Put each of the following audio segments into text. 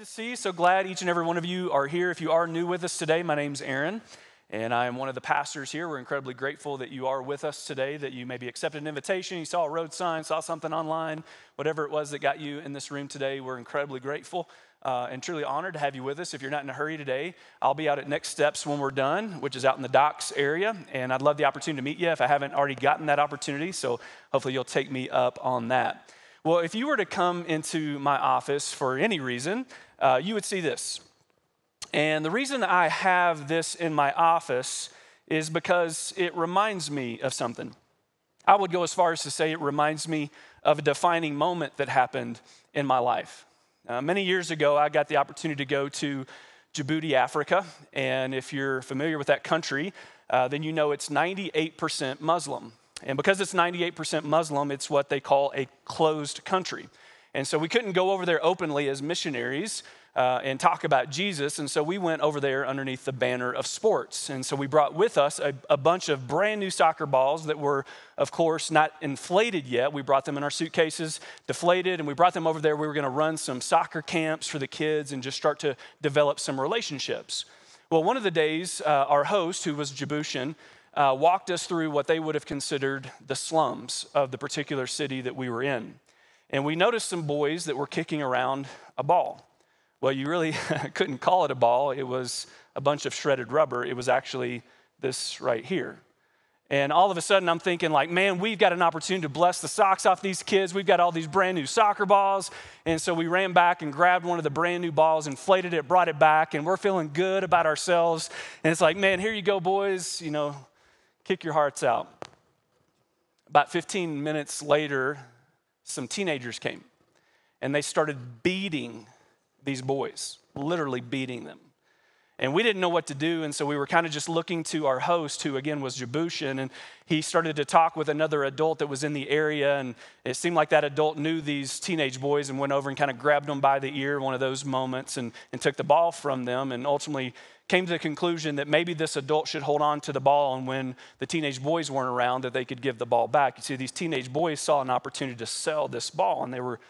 to see. So glad each and every one of you are here. If you are new with us today, my name's Aaron, and I am one of the pastors here. We're incredibly grateful that you are with us today, that you maybe accepted an invitation, you saw a road sign, saw something online, whatever it was that got you in this room today. We're incredibly grateful. Uh, and truly honored to have you with us. If you're not in a hurry today, I'll be out at Next Steps when we're done, which is out in the docks area. And I'd love the opportunity to meet you if I haven't already gotten that opportunity. So hopefully you'll take me up on that. Well, if you were to come into my office for any reason, uh, you would see this. And the reason I have this in my office is because it reminds me of something. I would go as far as to say it reminds me of a defining moment that happened in my life. Uh, many years ago, I got the opportunity to go to Djibouti, Africa. And if you're familiar with that country, uh, then you know it's 98% Muslim. And because it's 98% Muslim, it's what they call a closed country. And so we couldn't go over there openly as missionaries uh, and talk about Jesus. And so we went over there underneath the banner of sports. And so we brought with us a, a, bunch of brand new soccer balls that were, of course, not inflated yet. We brought them in our suitcases, deflated, and we brought them over there. We were going to run some soccer camps for the kids and just start to develop some relationships. Well, one of the days, uh, our host, who was Djiboutian, uh, walked us through what they would have considered the slums of the particular city that we were in. And we noticed some boys that were kicking around a ball. Well, you really couldn't call it a ball. It was a bunch of shredded rubber. It was actually this right here. And all of a sudden, I'm thinking, like, man, we've got an opportunity to bless the socks off these kids. We've got all these brand new soccer balls. And so we ran back and grabbed one of the brand new balls, inflated it, brought it back, and we're feeling good about ourselves. And it's like, man, here you go, boys. You know, kick your hearts out. About 15 minutes later, some teenagers came and they started beating these boys, literally beating them. And we didn't know what to do, and so we were kind of just looking to our host, who again was Djiboutian, and he started to talk with another adult that was in the area, and it seemed like that adult knew these teenage boys and went over and kind of grabbed them by the ear, one of those moments, and, and took the ball from them, and ultimately came to the conclusion that maybe this adult should hold on to the ball, and when the teenage boys weren't around, that they could give the ball back. You see, these teenage boys saw an opportunity to sell this ball, and they were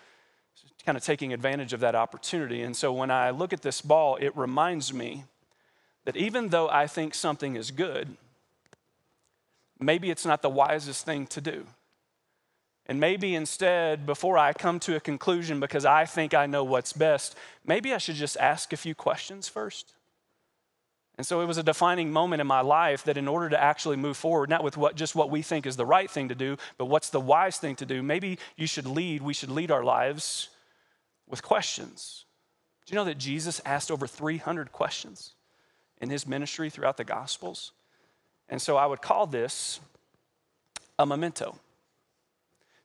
kind of taking advantage of that opportunity. And so when I look at this ball, it reminds me that even though I think something is good, maybe it's not the wisest thing to do. And maybe instead, before I come to a conclusion because I think I know what's best, maybe I should just ask a few questions first. And so it was a defining moment in my life that in order to actually move forward, not with what, just what we think is the right thing to do, but what's the wise thing to do, maybe you should lead, we should lead our lives with questions. Do you know that Jesus asked over 300 questions in his ministry throughout the Gospels? And so I would call this a memento.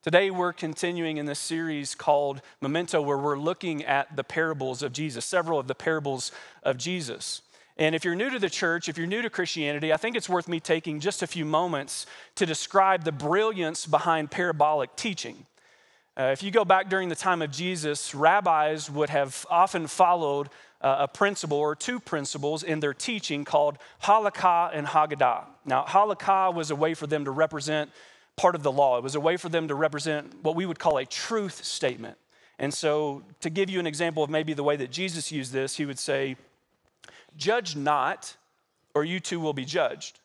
Today, we're continuing in this series called Memento, where we're looking at the parables of Jesus, several of the parables of Jesus. And if you're new to the church, if you're new to Christianity, I think it's worth me taking just a few moments to describe the brilliance behind parabolic teaching. Uh, if you go back during the time of Jesus, rabbis would have often followed Uh, a principle or two principles in their teaching called halakha and haggadah. Now, halakha was a way for them to represent part of the law, it was a way for them to represent what we would call a truth statement. And so, to give you an example of maybe the way that Jesus used this, he would say, Judge not, or you too will be judged.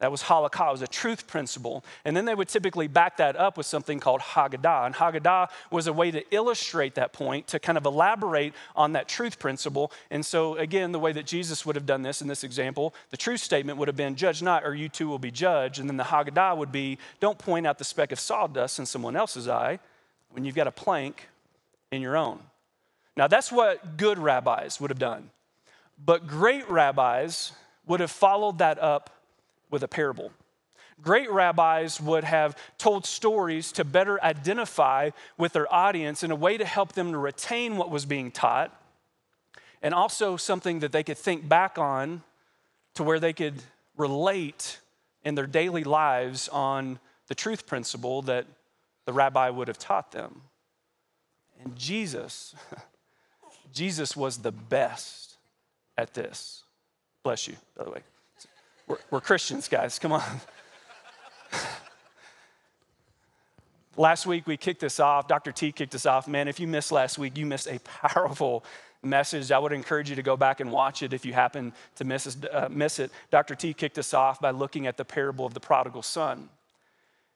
That was halakha, it was a truth principle. And then they would typically back that up with something called Haggadah. And Haggadah was a way to illustrate that point, to kind of elaborate on that truth principle. And so, again, the way that Jesus would have done this in this example, the truth statement would have been, Judge not, or you too will be judged. And then the Haggadah would be, Don't point out the speck of sawdust in someone else's eye when you've got a plank in your own. Now, that's what good rabbis would have done. But great rabbis would have followed that up with a parable. Great rabbis would have told stories to better identify with their audience in a way to help them to retain what was being taught, and also something that they could think back on to where they could relate in their daily lives on the truth principle that the rabbi would have taught them. And Jesus, Jesus was the best at this. Bless you, by the way. We're, we're Christians, guys. Come on. last week we kicked this off. Dr. T kicked us off. Man, if you missed last week, you missed a powerful message, I would encourage you to go back and watch it if you happen to miss, uh, miss it. Dr. T kicked us off by looking at the parable of the prodigal son.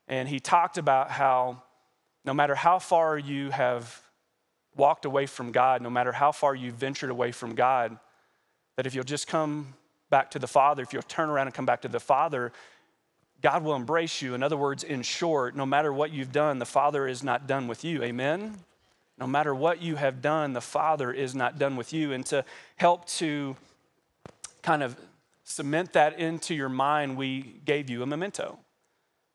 And he talked about how no matter how far you have walked away from God, no matter how far you've ventured away from God, that if you'll just come back to the Father, if you'll turn around and come back to the Father, God will embrace you. In other words, in short, no matter what you've done, the Father is not done with you. Amen? No matter what you have done, the Father is not done with you. And to help to kind of cement that into your mind, we gave you a memento.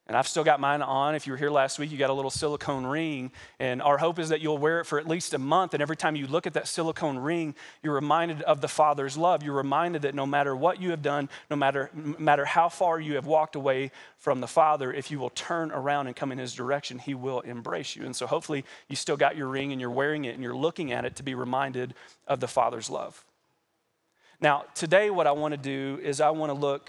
And I've still got mine on. If you were here last week, you got a little silicone ring. And our hope is that you'll wear it for at least a month. And every time you look at that silicone ring, you're reminded of the Father's love. You're reminded that no matter what you have done, no matter, no matter how far you have walked away from the Father, if you will turn around and come in His direction, He will embrace you. And so hopefully you still got your ring and you're wearing it and you're looking at it to be reminded of the Father's love. Now, today, what I want to do is I want to look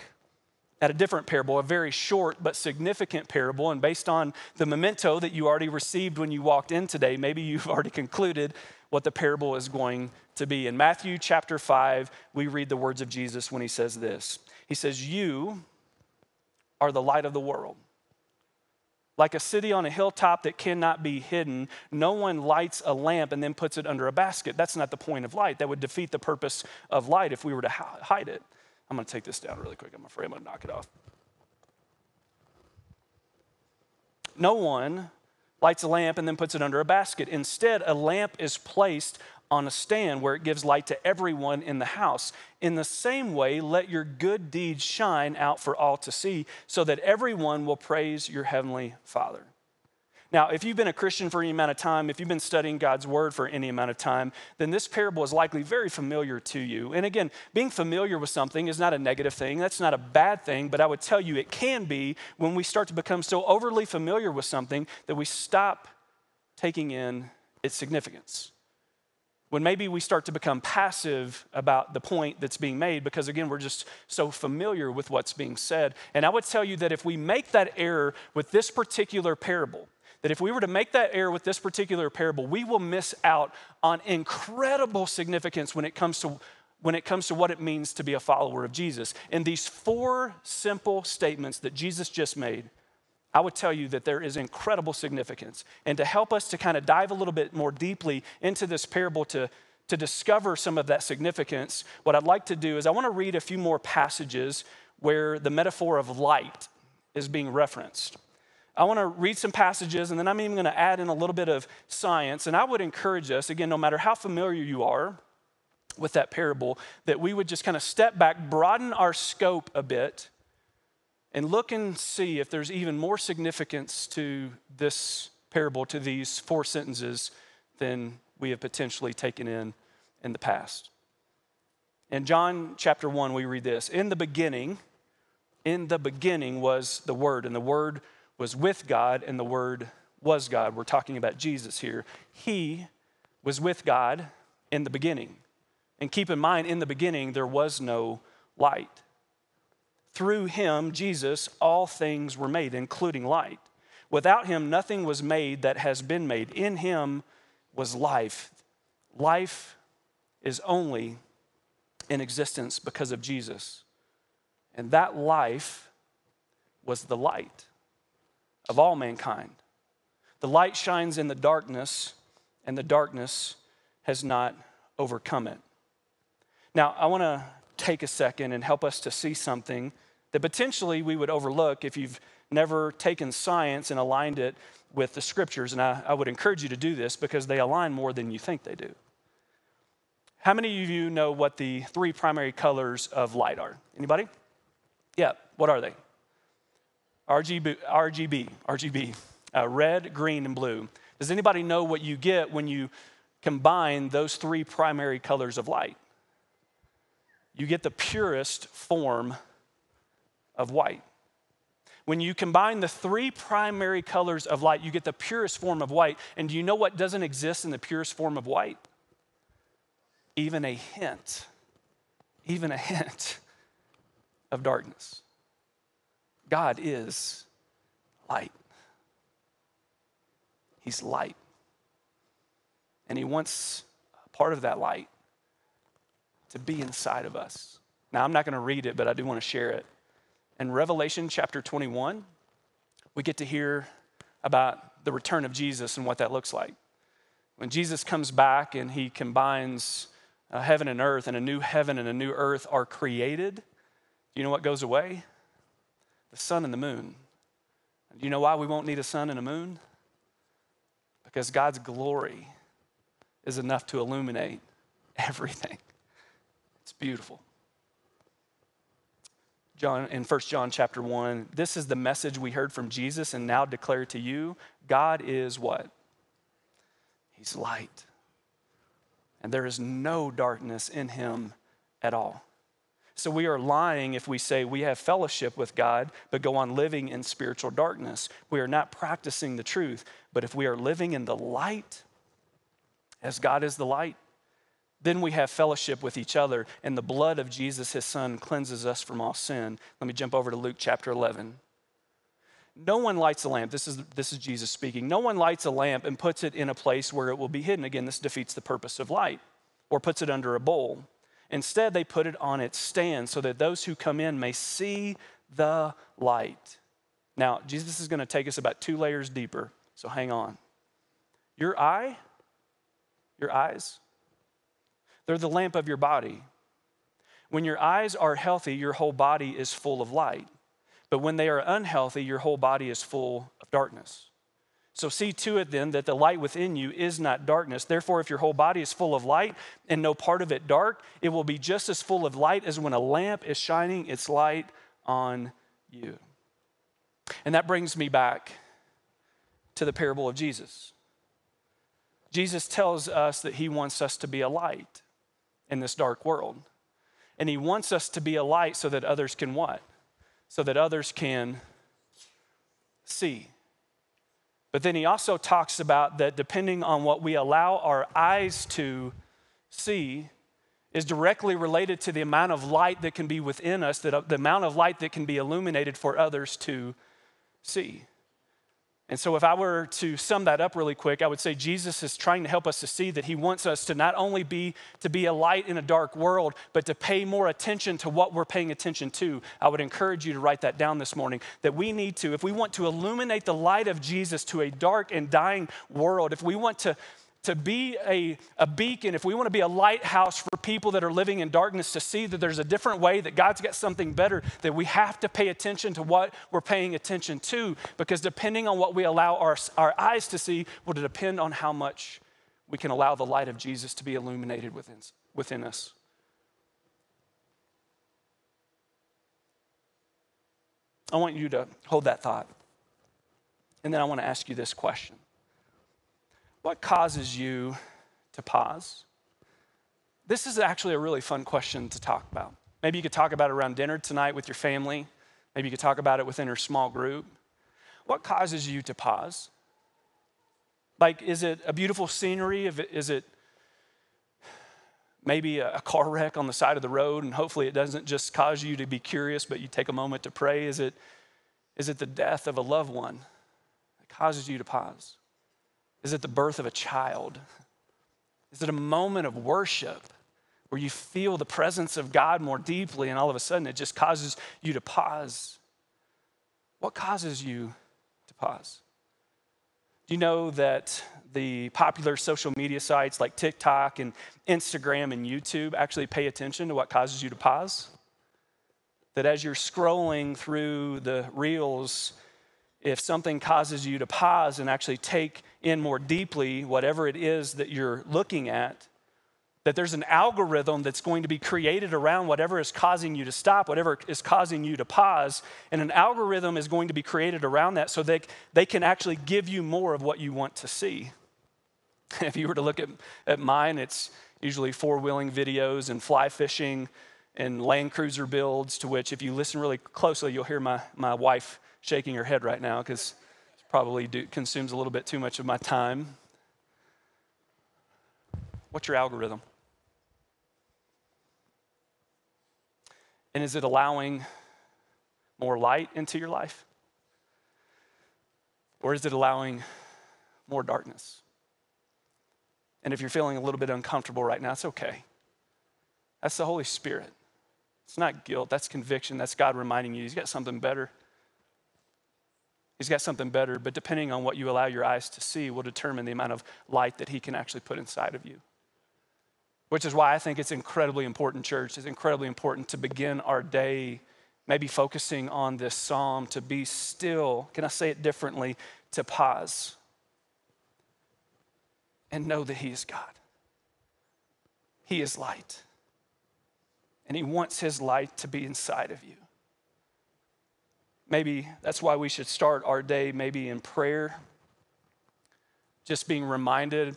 at a different parable, a very short but significant parable. And based on the memento that you already received when you walked in today, maybe you've already concluded what the parable is going to be. In Matthew chapter 5, we read the words of Jesus when he says this He says, You are the light of the world. Like a city on a hilltop that cannot be hidden, no one lights a lamp and then puts it under a basket. That's not the point of light. That would defeat the purpose of light if we were to hide it. I'm going to take this down really quick. I'm afraid I'm going to knock it off. No one lights a lamp and then puts it under a basket. Instead, a lamp is placed on a stand where it gives light to everyone in the house. In the same way, let your good deeds shine out for all to see, so that everyone will praise your heavenly Father. Now, if you've been a Christian for any amount of time, if you've been studying God's word for any amount of time, then this parable is likely very familiar to you. And again, being familiar with something is not a negative thing, that's not a bad thing, but I would tell you it can be when we start to become so overly familiar with something that we stop taking in its significance. When maybe we start to become passive about the point that's being made because, again, we're just so familiar with what's being said. And I would tell you that if we make that error with this particular parable, that if we were to make that error with this particular parable, we will miss out on incredible significance when it comes to when it comes to what it means to be a follower of Jesus. In these four simple statements that Jesus just made, I would tell you that there is incredible significance. And to help us to kind of dive a little bit more deeply into this parable to, to discover some of that significance, what I'd like to do is I want to read a few more passages where the metaphor of light is being referenced. I want to read some passages and then I'm even going to add in a little bit of science. And I would encourage us, again, no matter how familiar you are with that parable, that we would just kind of step back, broaden our scope a bit, and look and see if there's even more significance to this parable, to these four sentences, than we have potentially taken in in the past. In John chapter 1, we read this In the beginning, in the beginning was the Word, and the Word was with God and the Word was God. We're talking about Jesus here. He was with God in the beginning. And keep in mind, in the beginning, there was no light. Through him, Jesus, all things were made, including light. Without him, nothing was made that has been made. In him was life. Life is only in existence because of Jesus. And that life was the light of all mankind. The light shines in the darkness, and the darkness has not overcome it. Now, I want to take a second and help us to see something that potentially we would overlook if you've never taken science and aligned it with the scriptures. And I, I would encourage you to do this because they align more than you think they do. How many of you know what the three primary colors of light are? Anybody? Yeah, what are they? RGB, RGB, RGB, uh, red, green, and blue. Does anybody know what you get when you combine those three primary colors of light? You get the purest form of white. When you combine the three primary colors of light, you get the purest form of white. And do you know what doesn't exist in the purest form of white? Even a hint, even a hint of darkness. God is light. He's light. And He wants part of that light to be inside of us. Now, I'm not going to read it, but I do want to share it. In Revelation chapter 21, we get to hear about the return of Jesus and what that looks like. When Jesus comes back and he combines uh, heaven and earth, and a new heaven and a new earth are created, you know what goes away? The sun and the moon. You know why we won't need a sun and a moon? Because God's glory is enough to illuminate everything. It's beautiful. John in 1 John chapter 1, this is the message we heard from Jesus and now declare to you. God is what? He's light. And there is no darkness in him at all. So we are lying if we say we have fellowship with God, but go on living in spiritual darkness. We are not practicing the truth. But if we are living in the light, as God is the light, then we have fellowship with each other, and the blood of Jesus, his son, cleanses us from all sin. Let me jump over to Luke chapter 11. No one lights a lamp. This is, this is Jesus speaking. No one lights a lamp and puts it in a place where it will be hidden. Again, this defeats the purpose of light, or puts it under a bowl. Instead, they put it on its stand so that those who come in may see the light. Now, Jesus is going to take us about two layers deeper, so hang on. Your eye your eyes. They're the lamp of your body. When your eyes are healthy, your whole body is full of light. But when they are unhealthy, your whole body is full of darkness. So see to it then that the light within you is not darkness. Therefore, if your whole body is full of light and no part of it dark, it will be just as full of light as when a lamp is shining its light on you. And that brings me back to the parable of Jesus. Jesus tells us that he wants us to be a light in this dark world. And he wants us to be a light so that others can what? So that others can see. But then he also talks about that depending on what we allow our eyes to see is directly related to the amount of light that can be within us, that uh, the amount of light that can be illuminated for others to see. And so, if I were to sum that up really quick, I would say Jesus is trying to help us to see that He wants us to not only be to be a light in a dark world, but to pay more attention to what we're paying attention to. I would encourage you to write that down this morning. That we need to, if we want to illuminate the light of Jesus to a dark and dying world, if we want to to be a, a beacon, if we want to be a lighthouse for people that are living in darkness to see that there's a different way, that God's got something better, that we have to pay attention to what we're paying attention to, because depending on what we allow our, our eyes to see will depend on how much we can allow the light of Jesus to be illuminated within, within us. I want you to hold that thought. And then I want to ask you this question what causes you to pause? This is actually a really fun question to talk about. Maybe you could talk about it around dinner tonight with your family. Maybe you could talk about it within your small group. What causes you to pause? Like, is it a beautiful scenery? Is it maybe a car wreck on the side of the road and hopefully it doesn't just cause you to be curious, but you take a moment to pray? Is it, is it the death of a loved one that causes you to pause? Is it the birth of a child? Is it a moment of worship where you feel the presence of God more deeply and all of a sudden it just causes you to pause? What causes you to pause? Do you know that the popular social media sites like TikTok and Instagram and YouTube actually pay attention to what causes you to pause? That as you're scrolling through the reels, if something causes you to pause and actually take in more deeply whatever it is that you're looking at, that there's an algorithm that's going to be created around whatever is causing you to stop, whatever is causing you to pause, and an algorithm is going to be created around that so they, they can actually give you more of what you want to see. If you were to look at, at mine, it's usually four wheeling videos and fly fishing and Land Cruiser builds, to which, if you listen really closely, you'll hear my, my wife shaking her head right now because it probably do, consumes a little bit too much of my time. What's your algorithm? And is it allowing more light into your life? Or is it allowing more darkness? And if you're feeling a little bit uncomfortable right now, it's okay. That's the Holy Spirit. It's not guilt, that's conviction. That's God reminding you He's got something better. He's got something better, but depending on what you allow your eyes to see will determine the amount of light that He can actually put inside of you. Which is why I think it's incredibly important, church. It's incredibly important to begin our day maybe focusing on this psalm to be still. Can I say it differently? To pause and know that He is God. He is light. And He wants His light to be inside of you. Maybe that's why we should start our day maybe in prayer, just being reminded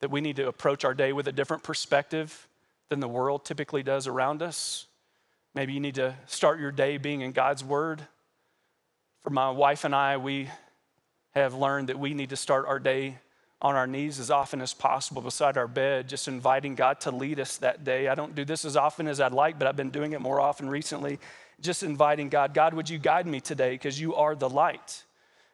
that we need to approach our day with a different perspective than the world typically does around us. Maybe you need to start your day being in God's Word. For my wife and I, we have learned that we need to start our day on our knees as often as possible beside our bed, just inviting God to lead us that day. I don't do this as often as I'd like, but I've been doing it more often recently just inviting God, God, would you guide me today because you are the light?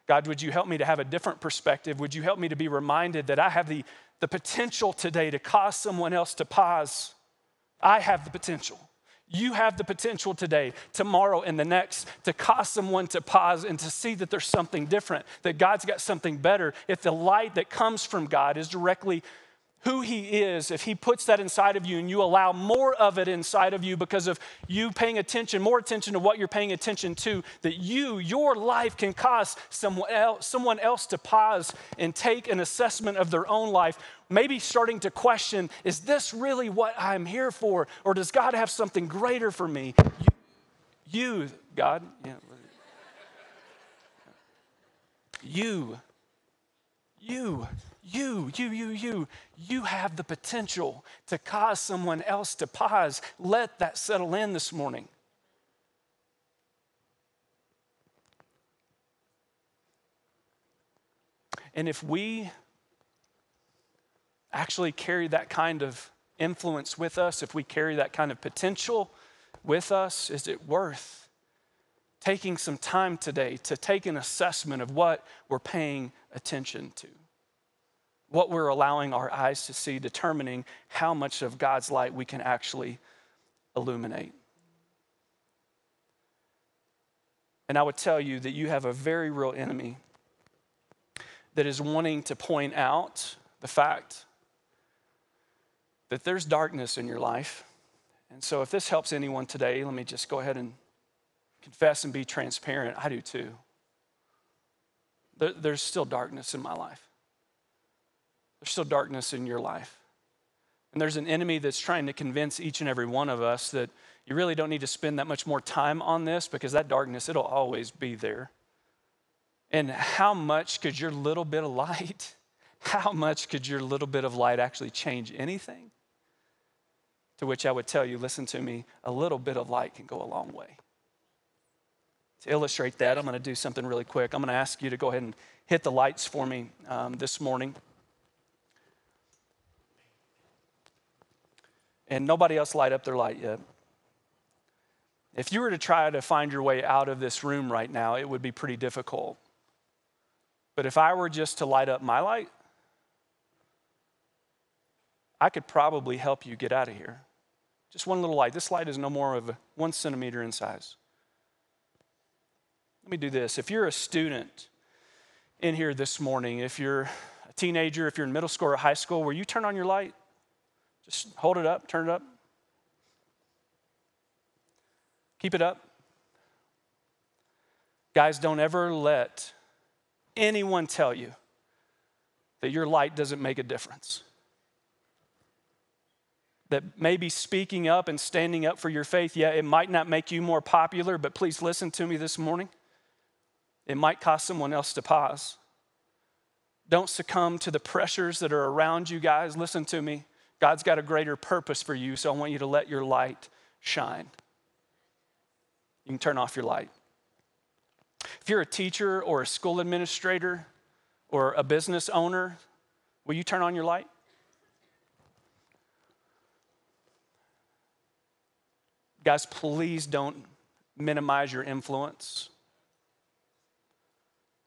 God, would you help me to have a different perspective? Would you help me to be reminded that I have the, the potential today to cause someone else to pause? I have the potential. You have the potential today, tomorrow, and the next to cause someone to pause and to see that there's something different, that God's got something better. If the light that comes from God is directly who He is, if He puts that inside of you and you allow more of it inside of you because of you paying attention, more attention to what you're paying attention to, that you, your life can cause someone else, someone else to pause and take an assessment of their own life, maybe starting to question, is this really what I'm here for? Or does God have something greater for me? You, you God, yeah. you, you you, you, you, you, you have the potential to cause someone else to pause. Let that settle in this morning. And if we actually carry that kind of influence with us, if we carry that kind of potential with us, is it worth taking some time today to take an assessment of what we're paying attention to? What we're allowing our eyes to see, determining how much of God's light we can actually illuminate. And I would tell you that you have a very real enemy that is wanting to point out the fact that there's darkness in your life. And so, if this helps anyone today, let me just go ahead and confess and be transparent. I do too. There's still darkness in my life. There's still darkness in your life. And there's an enemy that's trying to convince each and every one of us that you really don't need to spend that much more time on this because that darkness, it'll always be there. And how much could your little bit of light, how much could your little bit of light actually change anything? To which I would tell you, listen to me, a little bit of light can go a long way. To illustrate that, I'm going to do something really quick. I'm going to ask you to go ahead and hit the lights for me um, this morning. And nobody else light up their light yet. If you were to try to find your way out of this room right now, it would be pretty difficult. But if I were just to light up my light, I could probably help you get out of here. Just one little light. This light is no more of one centimeter in size. Let me do this. If you're a student in here this morning, if you're a teenager, if you're in middle school or high school, will you turn on your light? Just hold it up, turn it up. Keep it up. Guys, don't ever let anyone tell you that your light doesn't make a difference. That maybe speaking up and standing up for your faith, yeah, it might not make you more popular, but please listen to me this morning. It might cause someone else to pause. Don't succumb to the pressures that are around you, guys. Listen to me. God's got a greater purpose for you, so I want you to let your light shine. You can turn off your light. If you're a teacher or a school administrator or a business owner, will you turn on your light? Guys, please don't minimize your influence.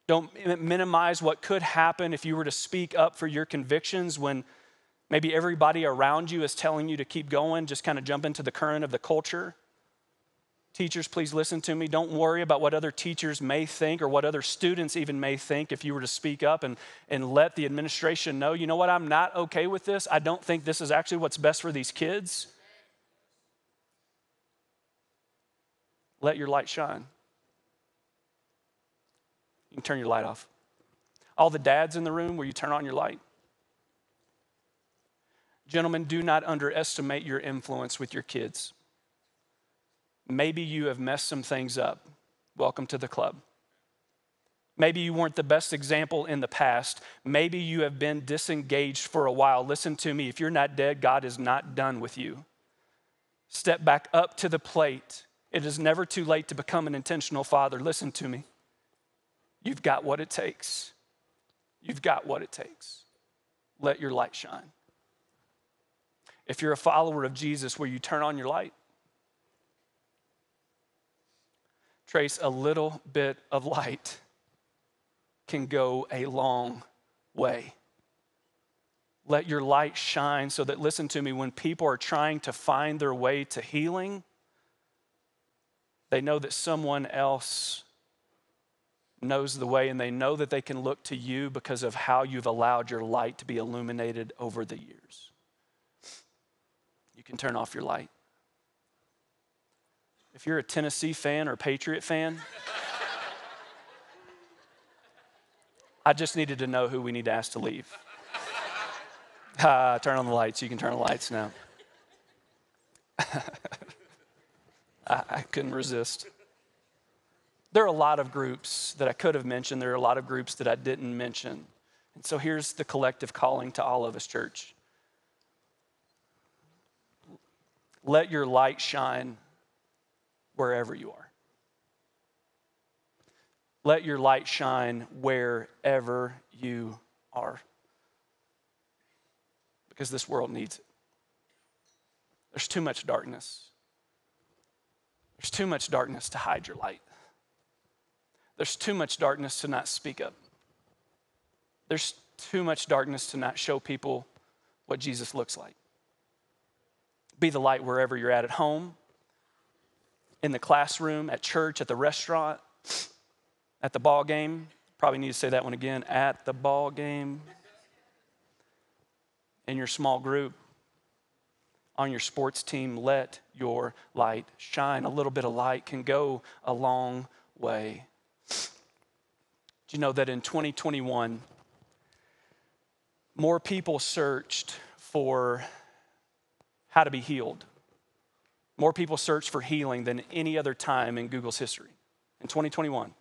Don't minimize what could happen if you were to speak up for your convictions when Maybe everybody around you is telling you to keep going, just kind of jump into the current of the culture. Teachers, please listen to me. Don't worry about what other teachers may think or what other students even may think if you were to speak up and, and let the administration know, you know what, I'm not okay with this. I don't think this is actually what's best for these kids. Let your light shine. You can turn your light off. All the dads in the room, will you turn on your light? Gentlemen, do not underestimate your influence with your kids. Maybe you have messed some things up. Welcome to the club. Maybe you weren't the best example in the past. Maybe you have been disengaged for a while. Listen to me. If you're not dead, God is not done with you. Step back up to the plate. It is never too late to become an intentional father. Listen to me. You've got what it takes. You've got what it takes. Let your light shine. If you're a follower of Jesus, will you turn on your light? Trace, a little bit of light can go a long way. Let your light shine so that, listen to me, when people are trying to find their way to healing, they know that someone else knows the way and they know that they can look to you because of how you've allowed your light to be illuminated over the years can turn off your light. If you're a Tennessee fan or Patriot fan, I just needed to know who we need to ask to leave. Uh, turn on the lights. You can turn the lights now. I, I couldn't resist. There are a lot of groups that I could have mentioned. There are a lot of groups that I didn't mention. And so here's the collective calling to all of us, church. Let your light shine wherever you are. Let your light shine wherever you are. Because this world needs it. There's too much darkness. There's too much darkness to hide your light. There's too much darkness to not speak up. There's too much darkness to not show people what Jesus looks like. Be the light wherever you're at at home, in the classroom, at church, at the restaurant, at the ball game. Probably need to say that one again at the ball game, in your small group, on your sports team. Let your light shine. A little bit of light can go a long way. Do you know that in 2021, more people searched for how to be healed. More people search for healing than any other time in Google's history in 2021.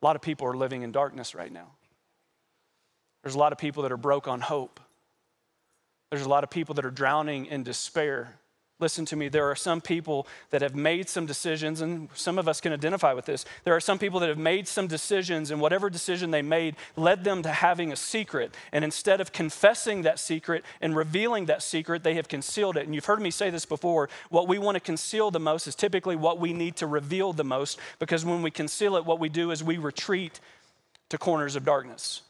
A lot of people are living in darkness right now. There's a lot of people that are broke on hope. There's a lot of people that are drowning in despair. Listen to me, there are some people that have made some decisions, and some of us can identify with this. There are some people that have made some decisions, and whatever decision they made led them to having a secret. And instead of confessing that secret and revealing that secret, they have concealed it. And you've heard me say this before what we want to conceal the most is typically what we need to reveal the most, because when we conceal it, what we do is we retreat to corners of darkness.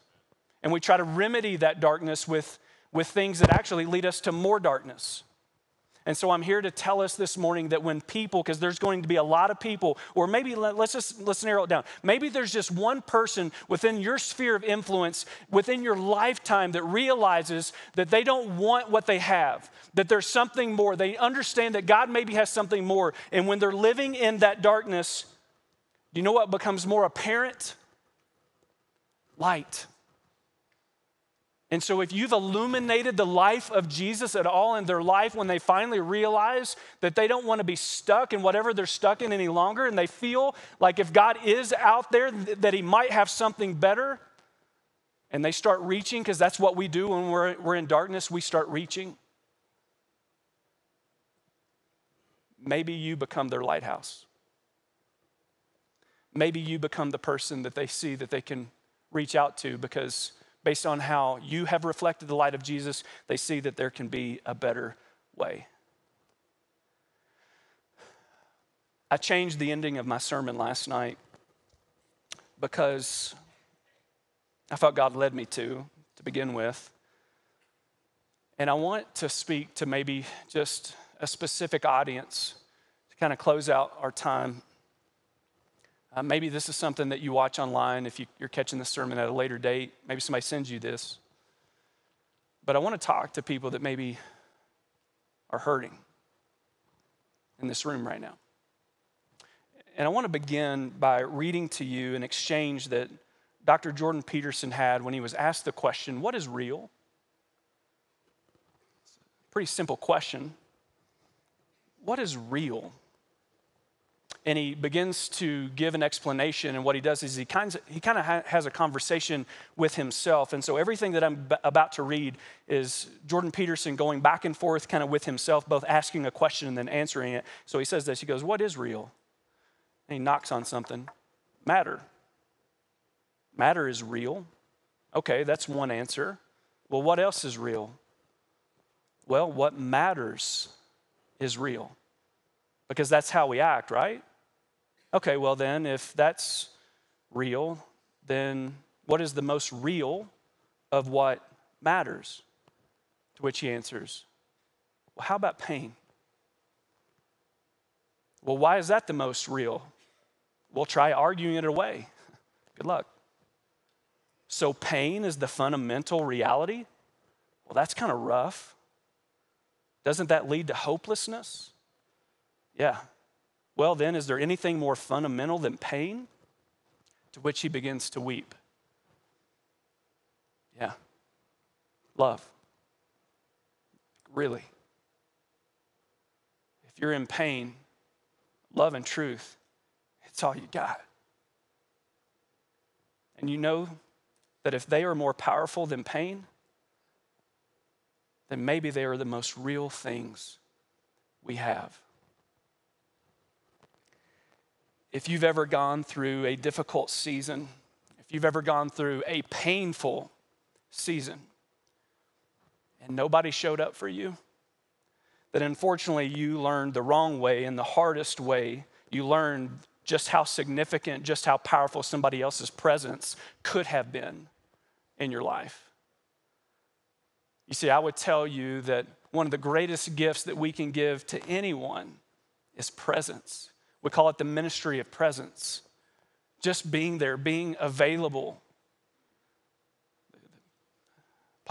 And we try to remedy that darkness with, with things that actually lead us to more darkness. And so I'm here to tell us this morning that when people, because there's going to be a lot of people, or maybe let's just let's narrow it down. Maybe there's just one person within your sphere of influence, within your lifetime, that realizes that they don't want what they have, that there's something more. They understand that God maybe has something more. And when they're living in that darkness, do you know what becomes more apparent? Light. And so, if you've illuminated the life of Jesus at all in their life, when they finally realize that they don't want to be stuck in whatever they're stuck in any longer, and they feel like if God is out there, that He might have something better, and they start reaching, because that's what we do when we're, we're in darkness, we start reaching. Maybe you become their lighthouse. Maybe you become the person that they see that they can reach out to because based on how you have reflected the light of Jesus, they see that there can be a better way. I changed the ending of my sermon last night because I felt God led me to, to begin with. And I want to speak to maybe just a specific audience to kind of close out our time. Uh, maybe this is something that you watch online if you, you're catching this sermon at a later date. Maybe somebody sends you this. But I want to talk to people that maybe are hurting in this room right now. And I want to begin by reading to you an exchange that Dr. Jordan Peterson had when he was asked the question, What is real? Pretty simple question. What is real? And he begins to give an explanation. And what he does is he kind of, he kind of ha- has a conversation with himself. And so everything that I'm b- about to read is Jordan Peterson going back and forth kind of with himself, both asking a question and then answering it. So he says this He goes, What is real? And he knocks on something matter. Matter is real. Okay, that's one answer. Well, what else is real? Well, what matters is real because that's how we act, right? Okay, well, then, if that's real, then what is the most real of what matters? To which he answers, Well, how about pain? Well, why is that the most real? We'll try arguing it away. Good luck. So, pain is the fundamental reality? Well, that's kind of rough. Doesn't that lead to hopelessness? Yeah. Well, then, is there anything more fundamental than pain? To which he begins to weep. Yeah. Love. Really. If you're in pain, love and truth, it's all you got. And you know that if they are more powerful than pain, then maybe they are the most real things we have. If you've ever gone through a difficult season, if you've ever gone through a painful season, and nobody showed up for you, then unfortunately you learned the wrong way and the hardest way. You learned just how significant, just how powerful somebody else's presence could have been in your life. You see, I would tell you that one of the greatest gifts that we can give to anyone is presence. We call it the ministry of presence. Just being there, being available,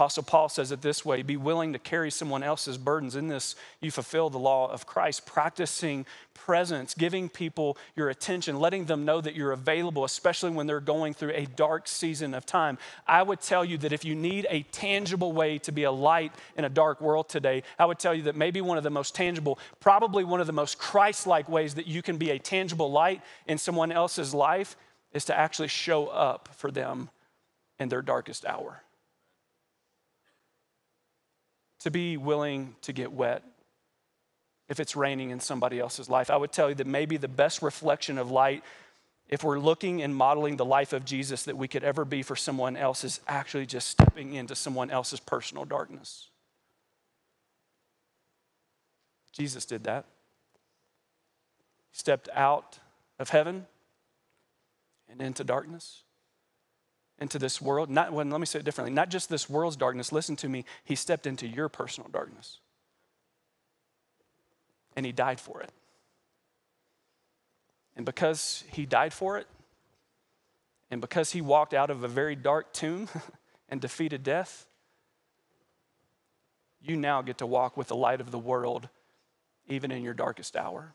Apostle Paul says it this way be willing to carry someone else's burdens. In this, you fulfill the law of Christ, practicing presence, giving people your attention, letting them know that you're available, especially when they're going through a dark season of time. I would tell you that if you need a tangible way to be a light in a dark world today, I would tell you that maybe one of the most tangible, probably one of the most Christ like ways that you can be a tangible light in someone else's life is to actually show up for them in their darkest hour to be willing to get wet if it's raining in somebody else's life. I would tell you that maybe the best reflection of light, if we're looking and modeling the life of Jesus that we could ever be for someone else, is actually just stepping into someone else's personal darkness. Jesus did that. He stepped out of heaven and into darkness into this world. Not, let me say it differently. Not just this world's darkness. Listen to me. He stepped into your personal darkness. And he died for it. And because he died for it, and because he walked out of a very dark tomb and defeated death, you now get to walk with the light of the world even in your darkest hour.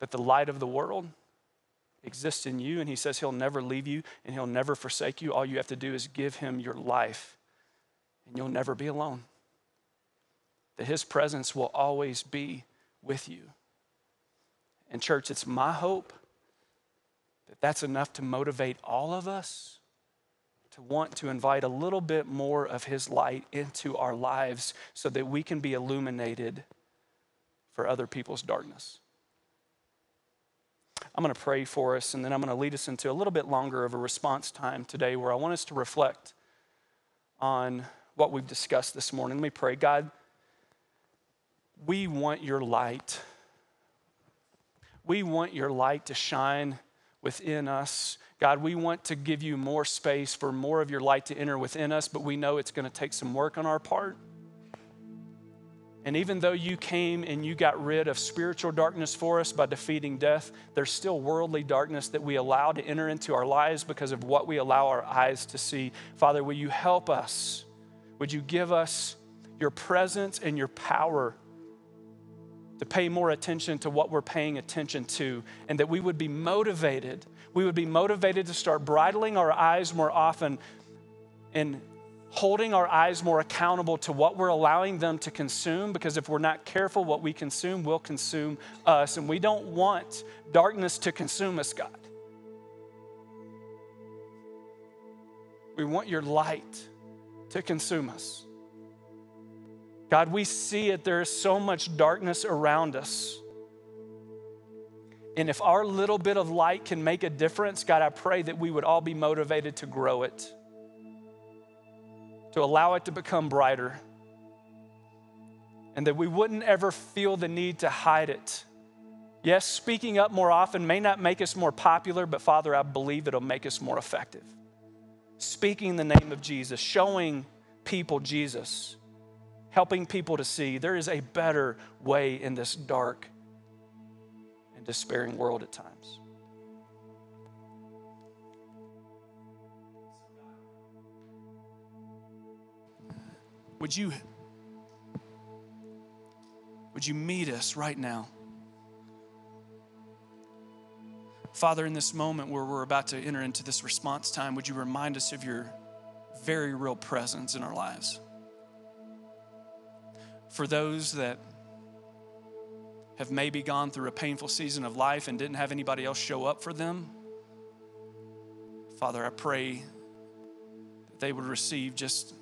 That the light of the world exists in you, and He says He'll never leave you and He'll never forsake you. All you have to do is give Him your life, and you'll never be alone. That His presence will always be with you. And, church, it's my hope that that's enough to motivate all of us to want to invite a little bit more of His light into our lives so that we can be illuminated for other people's darkness. I'm going to pray for us, and then I'm going to lead us into a little bit longer of a response time today where I want us to reflect on what we've discussed this morning. Let me pray. God, we want your light. We want your light to shine within us. God, we want to give you more space for more of your light to enter within us, but we know it's going to take some work on our part. And even though you came and you got rid of spiritual darkness for us by defeating death, there's still worldly darkness that we allow to enter into our lives because of what we allow our eyes to see. Father, will you help us? Would you give us your presence and your power to pay more attention to what we're paying attention to, and that we would be motivated. We would be motivated to start bridling our eyes more often and holding our eyes more accountable to what we're allowing them to consume because if we're not careful, what we consume will consume us. And we don't want darkness to consume us, God. We want your light to consume us. God, we see it. There is so much darkness around us. And if our little bit of light can make a difference, God, I pray that we would all be motivated to grow it, to allow it to become brighter, and that we wouldn't ever feel the need to hide it. Yes, speaking up more often may not make us more popular, but Father, I believe it'll make us more effective. Speaking the name of Jesus, showing people Jesus helping people to see there is a better way in this dark and despairing world at times. Would you would you meet us right now? Father, in this moment where we're about to enter into this response time, would you remind us of your very real presence in our lives? for those that have maybe gone through a painful season of life and didn't have anybody else show up for them. Father, I pray that they would receive just